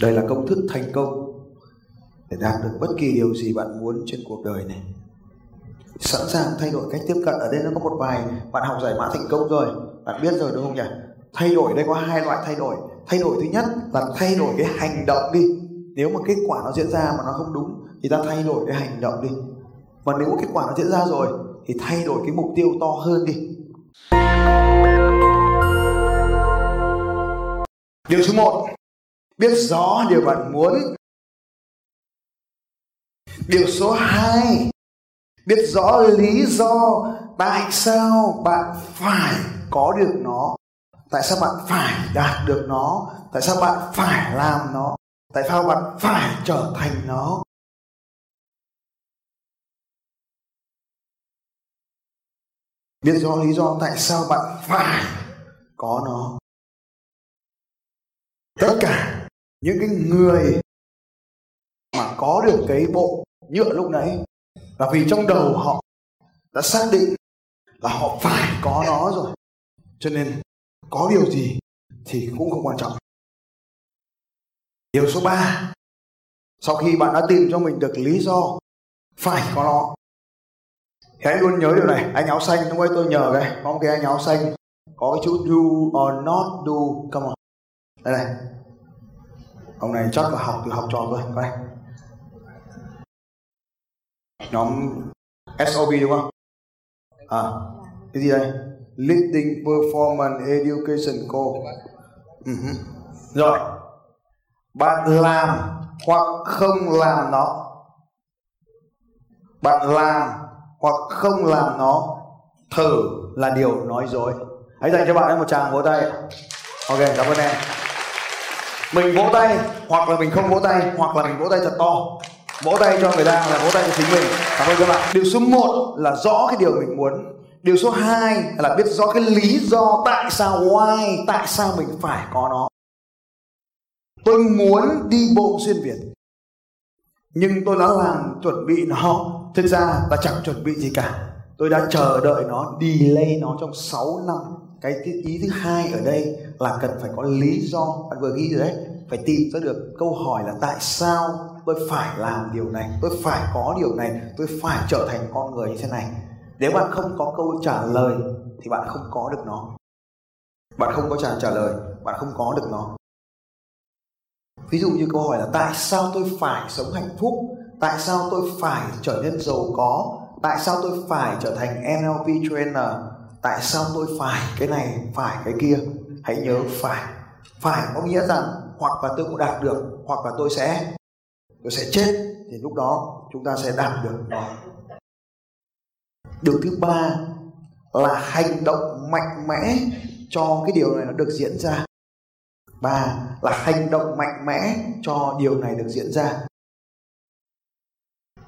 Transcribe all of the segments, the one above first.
đây là công thức thành công để đạt được bất kỳ điều gì bạn muốn trên cuộc đời này. Sẵn sàng thay đổi cách tiếp cận. Ở đây nó có một vài bạn học giải mã thành công rồi. Bạn biết rồi đúng không nhỉ? Thay đổi, đây có hai loại thay đổi. Thay đổi thứ nhất là thay đổi cái hành động đi. Nếu mà kết quả nó diễn ra mà nó không đúng thì ta thay đổi cái hành động đi. Và nếu kết quả nó diễn ra rồi thì thay đổi cái mục tiêu to hơn đi. Điều số 1 biết rõ điều bạn muốn. Điều số 2 biết rõ lý do tại sao bạn phải có được nó. Tại sao bạn phải đạt được nó? Tại sao bạn phải làm nó? Tại sao bạn phải trở thành nó? Biết rõ lý do tại sao bạn phải có nó. Tất cả những cái người mà có được cái bộ nhựa lúc nãy, là vì trong đầu họ đã xác định là họ phải có nó rồi. Cho nên có điều gì thì cũng không quan trọng. Điều số 3 sau khi bạn đã tìm cho mình được lý do phải có nó, thì hãy luôn nhớ điều này. Anh áo xanh, lúc ấy tôi nhờ đây có một cái anh áo xanh, có cái chữ do or not do, come on. Đây này ông này chắc là học từ học trò thôi, đây nhóm SOB đúng không? À cái gì đây? Leading Performance Education Co. Uh-huh. rồi. Bạn làm hoặc không làm nó. Bạn làm hoặc không làm nó thử là điều nói dối. Hãy dành cho bạn ấy một tràng vỗ tay. Ok cảm ơn em mình vỗ tay, hoặc là mình không vỗ tay, hoặc là mình vỗ tay thật to. Vỗ tay cho người ta là vỗ tay cho chính mình. Cảm ơn các bạn. Điều số 1 là rõ cái điều mình muốn. Điều số 2 là biết rõ cái lý do tại sao why, tại sao mình phải có nó. Tôi muốn đi bộ xuyên việt, nhưng tôi đã làm chuẩn bị nó. Thực ra là chẳng chuẩn bị gì cả. Tôi đã chờ đợi nó, delay nó trong 6 năm. Cái ý thứ hai ở đây là cần phải có lý do. Bạn vừa ghi rồi đấy phải tìm ra được câu hỏi là tại sao tôi phải làm điều này, tôi phải có điều này, tôi phải trở thành con người như thế này. Nếu bạn không có câu trả lời thì bạn không có được nó. Bạn không có trả trả lời, bạn không có được nó. Ví dụ như câu hỏi là tại sao tôi phải sống hạnh phúc? Tại sao tôi phải trở nên giàu có? Tại sao tôi phải trở thành NLP trainer? Tại sao tôi phải cái này, phải cái kia? Hãy nhớ phải phải có nghĩa rằng hoặc là tôi cũng đạt được, hoặc là tôi sẽ tôi sẽ chết, thì lúc đó chúng ta sẽ đạt được nó. Điều thứ ba là hành động mạnh mẽ cho cái điều này nó được diễn ra. Ba là hành động mạnh mẽ cho điều này được diễn ra.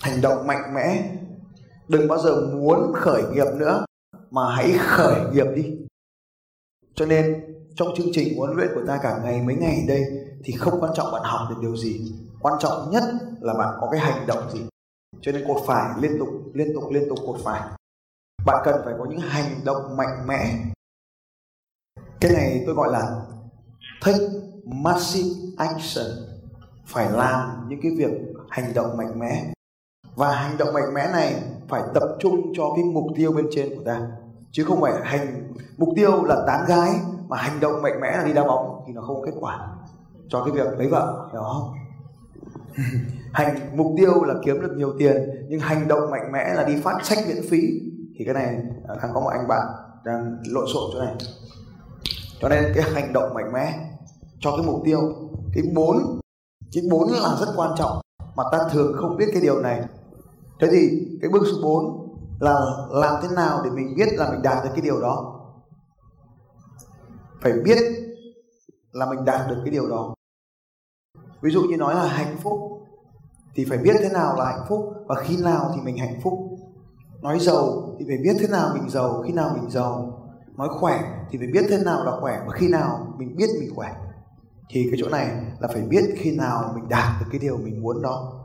Hành động mạnh mẽ. Đừng bao giờ muốn khởi nghiệp nữa, mà hãy khởi nghiệp đi cho nên trong chương trình huấn luyện của ta cả ngày, mấy ngày đây thì không quan trọng bạn học được điều gì. Quan trọng nhất là bạn có cái hành động gì. Cho nên cột phải liên tục liên tục liên tục cột phải. Bạn cần phải có những hành động mạnh mẽ. Cái này tôi gọi là take massive action. Phải làm những cái việc hành động mạnh mẽ. Và hành động mạnh mẽ này phải tập trung cho cái mục tiêu bên trên của ta chứ không phải hành mục tiêu là tán gái mà hành động mạnh mẽ là đi đá bóng thì nó không có kết quả cho cái việc lấy vợ hiểu không? Hành mục tiêu là kiếm được nhiều tiền nhưng hành động mạnh mẽ là đi phát sách miễn phí. Thì cái này à, đang có một anh bạn đang lộn xộn chỗ này. Cho nên cái hành động mạnh mẽ cho cái mục tiêu cái bốn cái bốn là rất quan trọng mà ta thường không biết cái điều này. Thế thì cái bước số 4 là làm thế nào để mình biết là mình đạt được cái điều đó? Phải biết là mình đạt được cái điều đó. Ví dụ như nói là hạnh phúc, thì phải biết thế nào là hạnh phúc và khi nào thì mình hạnh phúc. Nói giàu thì phải biết thế nào mình giàu, khi nào mình giàu. Nói khỏe thì phải biết thế nào là khỏe và khi nào mình biết mình khỏe. Thì cái chỗ này là phải biết khi nào mình đạt được cái điều mình muốn đó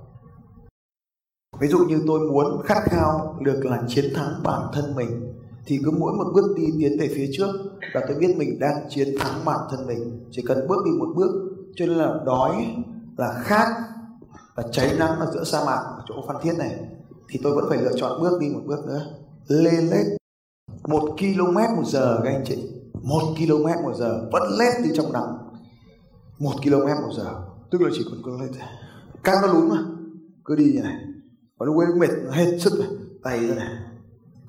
ví dụ như tôi muốn khát khao được là chiến thắng bản thân mình, thì cứ mỗi một bước đi tiến về phía trước là tôi biết mình đang chiến thắng bản thân mình. Chỉ cần bước đi một bước, cho nên là đói, là khát, là cháy nắng ở giữa sa mạc, ở chỗ phan thiết này, thì tôi vẫn phải lựa chọn bước đi một bước nữa. Lên lết một km một giờ, các anh chị. Một km một giờ, vẫn lết đi trong nắng. Một km một giờ, tức là chỉ còn có lên căng nó lún mà. Cứ đi như này và lúc ấy mệt hết sức này tay ra này.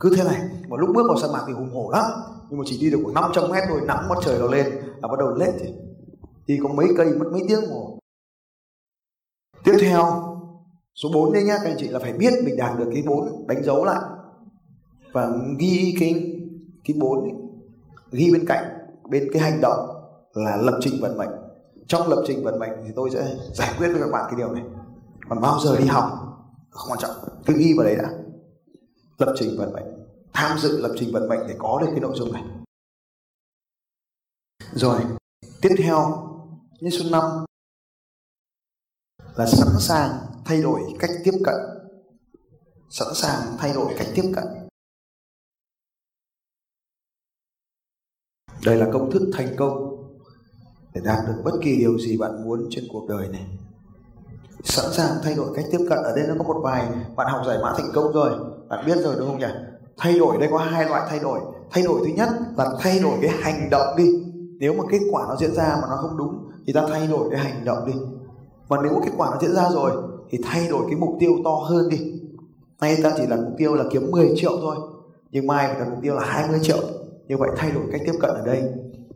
Cứ thế này. Một lúc bước vào sa mạc thì hùng hổ lắm. Nhưng mà chỉ đi được khoảng 500 mét thôi, nắng mặt trời nó lên là bắt đầu lết thì đi có mấy cây, mất mấy tiếng hồ tiếp theo, số 4 đây nhá, các anh chị, là phải biết mình đạt được cái 4 đánh dấu lại. Và ghi cái cái 4 ghi bên cạnh, bên cái hành động là lập trình vận mệnh. Trong lập trình vận mệnh thì tôi sẽ giải quyết với các bạn cái điều này. Còn bao giờ đi học không quan trọng. Cứ ghi vào đấy đã lập trình vận mệnh, tham dự lập trình vận mệnh để có được cái nội dung này. Rồi, tiếp theo như số 5 là sẵn sàng thay đổi cách tiếp cận. Sẵn sàng thay đổi cách tiếp cận. Đây là công thức thành công để đạt được bất kỳ điều gì bạn muốn trên cuộc đời này sẵn sàng thay đổi cách tiếp cận. Ở đây nó có một vài bạn học giải mã thành công rồi. Bạn biết rồi đúng không nhỉ? Thay đổi, đây có hai loại thay đổi. Thay đổi thứ nhất là thay đổi cái hành động đi. Nếu mà kết quả nó diễn ra mà nó không đúng thì ta thay đổi cái hành động đi. Và nếu kết quả nó diễn ra rồi thì thay đổi cái mục tiêu to hơn đi. Nay ta chỉ là mục tiêu là kiếm 10 triệu thôi, nhưng mai phải đặt mục tiêu là 20 triệu. Như vậy thay đổi cách tiếp cận ở đây.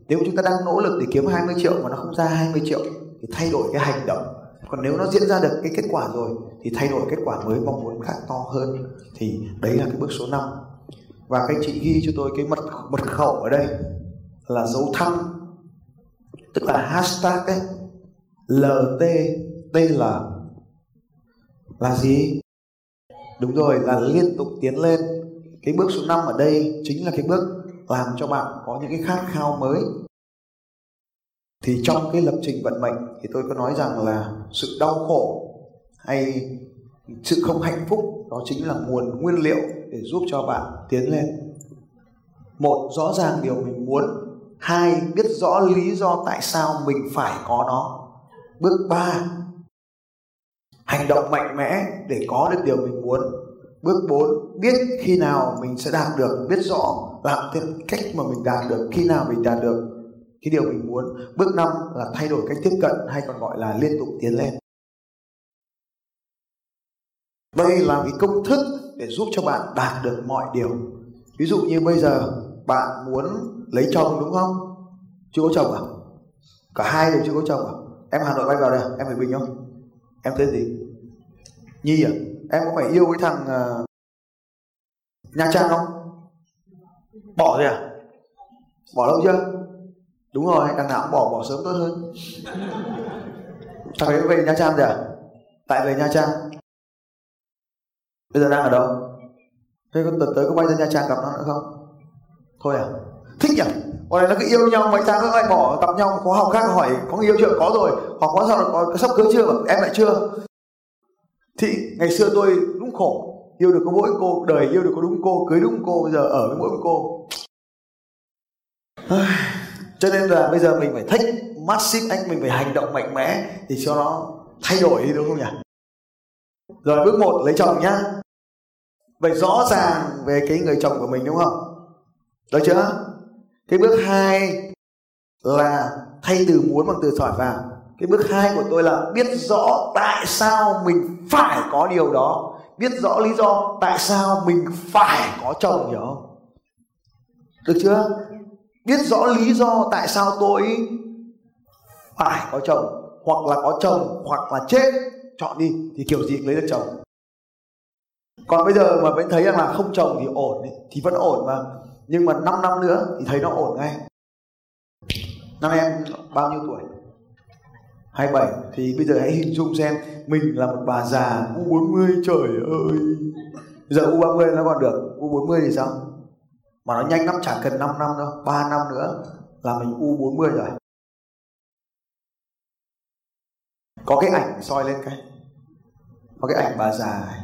Nếu chúng ta đang nỗ lực để kiếm 20 triệu mà nó không ra 20 triệu thì thay đổi cái hành động còn nếu nó diễn ra được cái kết quả rồi thì thay đổi kết quả mới mong muốn khác to hơn thì đấy là cái bước số 5 và các anh chị ghi cho tôi cái mật mật khẩu ở đây là dấu thăng, tức là hashtag ấy LTTL là gì? Đúng rồi, là liên tục tiến lên. Cái bước số 5 ở đây chính là cái bước làm cho bạn có những cái khát khao mới. Thì trong cái lập trình vận mệnh thì tôi có nói rằng là sự đau khổ hay sự không hạnh phúc đó chính là nguồn nguyên liệu để giúp cho bạn tiến lên. Một rõ ràng điều mình muốn, hai biết rõ lý do tại sao mình phải có nó. Bước ba Hành động mạnh mẽ để có được điều mình muốn. Bước bốn Biết khi nào mình sẽ đạt được Biết rõ làm thêm cách mà mình đạt được Khi nào mình đạt được cái điều mình muốn Bước năm là thay đổi cách tiếp cận Hay còn gọi là liên tục tiến lên. Đây là cái công thức để giúp cho bạn đạt được mọi điều. Ví dụ như bây giờ bạn muốn lấy chồng đúng không? Chưa có chồng à? Cả hai đều chưa có chồng à? em hà nội bay vào đây em phải bình không? Em tên gì? Nhi à? Em có phải yêu cái thằng uh, nha trang không? Bỏ rồi à? Bỏ lâu chưa? Đúng rồi, đằng nào cũng bỏ bỏ sớm tốt hơn. Thằng ấy về nha trang rồi à? Tại về nha trang. Bây giờ đang ở đâu? Thế có tuần tới có bay ra nha trang gặp nó nữa không? Thôi à? Thích nhỉ? Ôi nó cứ yêu nhau, mấy tháng nữa lại bỏ, gặp nhau, có học khác hỏi, có người yêu chưa? Có rồi. Hoặc có sao có sắp cưới chưa? Em lại chưa? Thì ngày xưa tôi đúng khổ. Yêu được có mỗi cô, đời yêu được có đúng cô, cưới đúng cô, bây giờ ở với mỗi cô cho nên là bây giờ mình phải thích massive anh, mình phải hành động mạnh mẽ thì cho nó thay đổi đi, đúng không nhỉ? Rồi, bước một, lấy chồng nhá. Vậy rõ ràng về cái người chồng của mình, đúng không? Được chưa? Cái bước hai là thay từ muốn bằng từ giỏi vào. Cái bước hai của tôi là biết rõ tại sao mình phải có điều đó. Biết rõ lý do tại sao mình phải có chồng, hiểu không? Được chưa? Biết rõ lý do tại sao tôi phải có chồng, hoặc là có chồng, hoặc là chết, chọn đi, thì kiểu gì lấy được chồng. Còn bây giờ mà vẫn thấy rằng là không chồng thì ổn thì vẫn ổn mà. Nhưng mà 5 năm nữa thì thấy nó ổn ngay. Năm em bao nhiêu tuổi? 27 thì bây giờ hãy hình dung xem, mình là một bà già U40 trời ơi. Giờ U30 nó còn được U40 thì sao? Mà nó nhanh lắm, chả cần 5 năm đâu 3 năm nữa là mình U40 rồi. Có cái ảnh soi lên cái, có cái ảnh bà già này,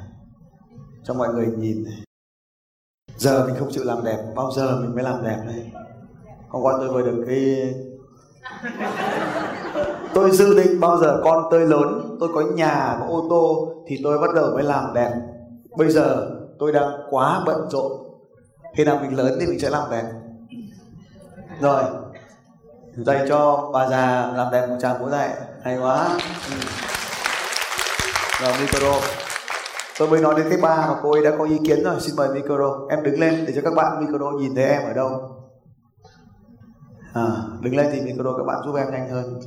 cho mọi người nhìn này. Giờ mình không chịu làm đẹp, bao giờ mình mới làm đẹp đây? Hôm qua tôi vừa được cái tôi dự định bao giờ con tôi lớn, tôi có nhà, có ô tô thì tôi bắt đầu mới làm đẹp. Bây giờ tôi đang quá bận rộn khi nào mình lớn thì mình sẽ làm đẹp. Rồi. Dạy cho bà già làm đẹp một chàng bố dạy. Hay quá. Ừ. rồi micro. Tôi mới nói đến cái ba mà cô ấy đã có ý kiến rồi. Xin mời micro. Em đứng lên để cho các bạn micro nhìn thấy em ở đâu. À, đứng lên thì micro các bạn giúp em nhanh hơn.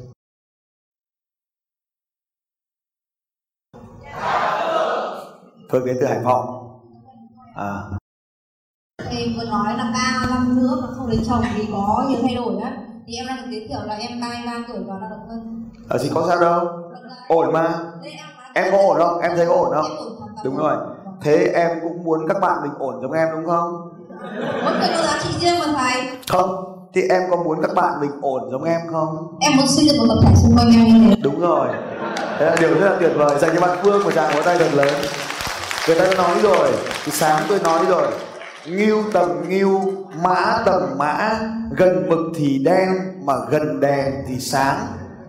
Phương đến từ Hải Phòng. À. Em vừa nói là ca năm nữa mà không lấy chồng thì có nhiều thay đổi á. Thì em đang được giới thiệu là em 33 tuổi và lao động hơn. Ở thì có sao đâu. Ổn mà. Em có ổn không? Em thấy có ổn không? Đúng rồi. Thế em cũng muốn các bạn mình ổn giống em đúng không? Mỗi người có giá trị riêng mà thầy. Không. Thì em có muốn các bạn mình ổn giống em không? Em muốn xây dựng một tập thể xung quanh em như thế. Đúng rồi. Thế là điều rất là tuyệt vời. Dành cho bạn phương một tràng vỗ tay thật lớn. Người ta nói rồi. Thì sáng tôi nói rồi Nghiêu tầm nghiêu, mã tầm mã Gần mực thì đen Mà gần đèn thì sáng.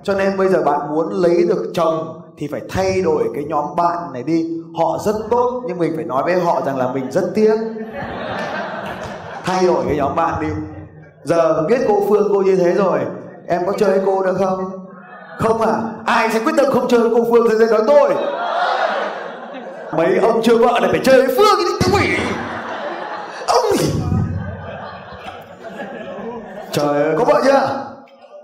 Cho nên bây giờ bạn muốn lấy được chồng Thì phải thay đổi cái nhóm bạn này đi. Họ rất tốt Nhưng mình phải nói với họ rằng là mình rất tiếc. Thay đổi cái nhóm bạn đi. Giờ biết cô Phương cô như thế rồi. Em có chơi với cô được không? Không à? Ai sẽ quyết tâm không chơi với cô Phương thì sẽ nói tôi. Mấy ông chưa vợ này phải chơi với Phương thì quỷ ông gì trời ơi có vợ chưa?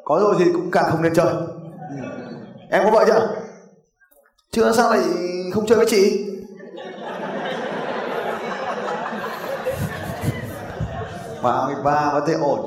có rồi thì cũng càng không nên chơi. Ừ. em có vợ chưa? Chưa sao lại không chơi với chị? Mươi ba có thể ổn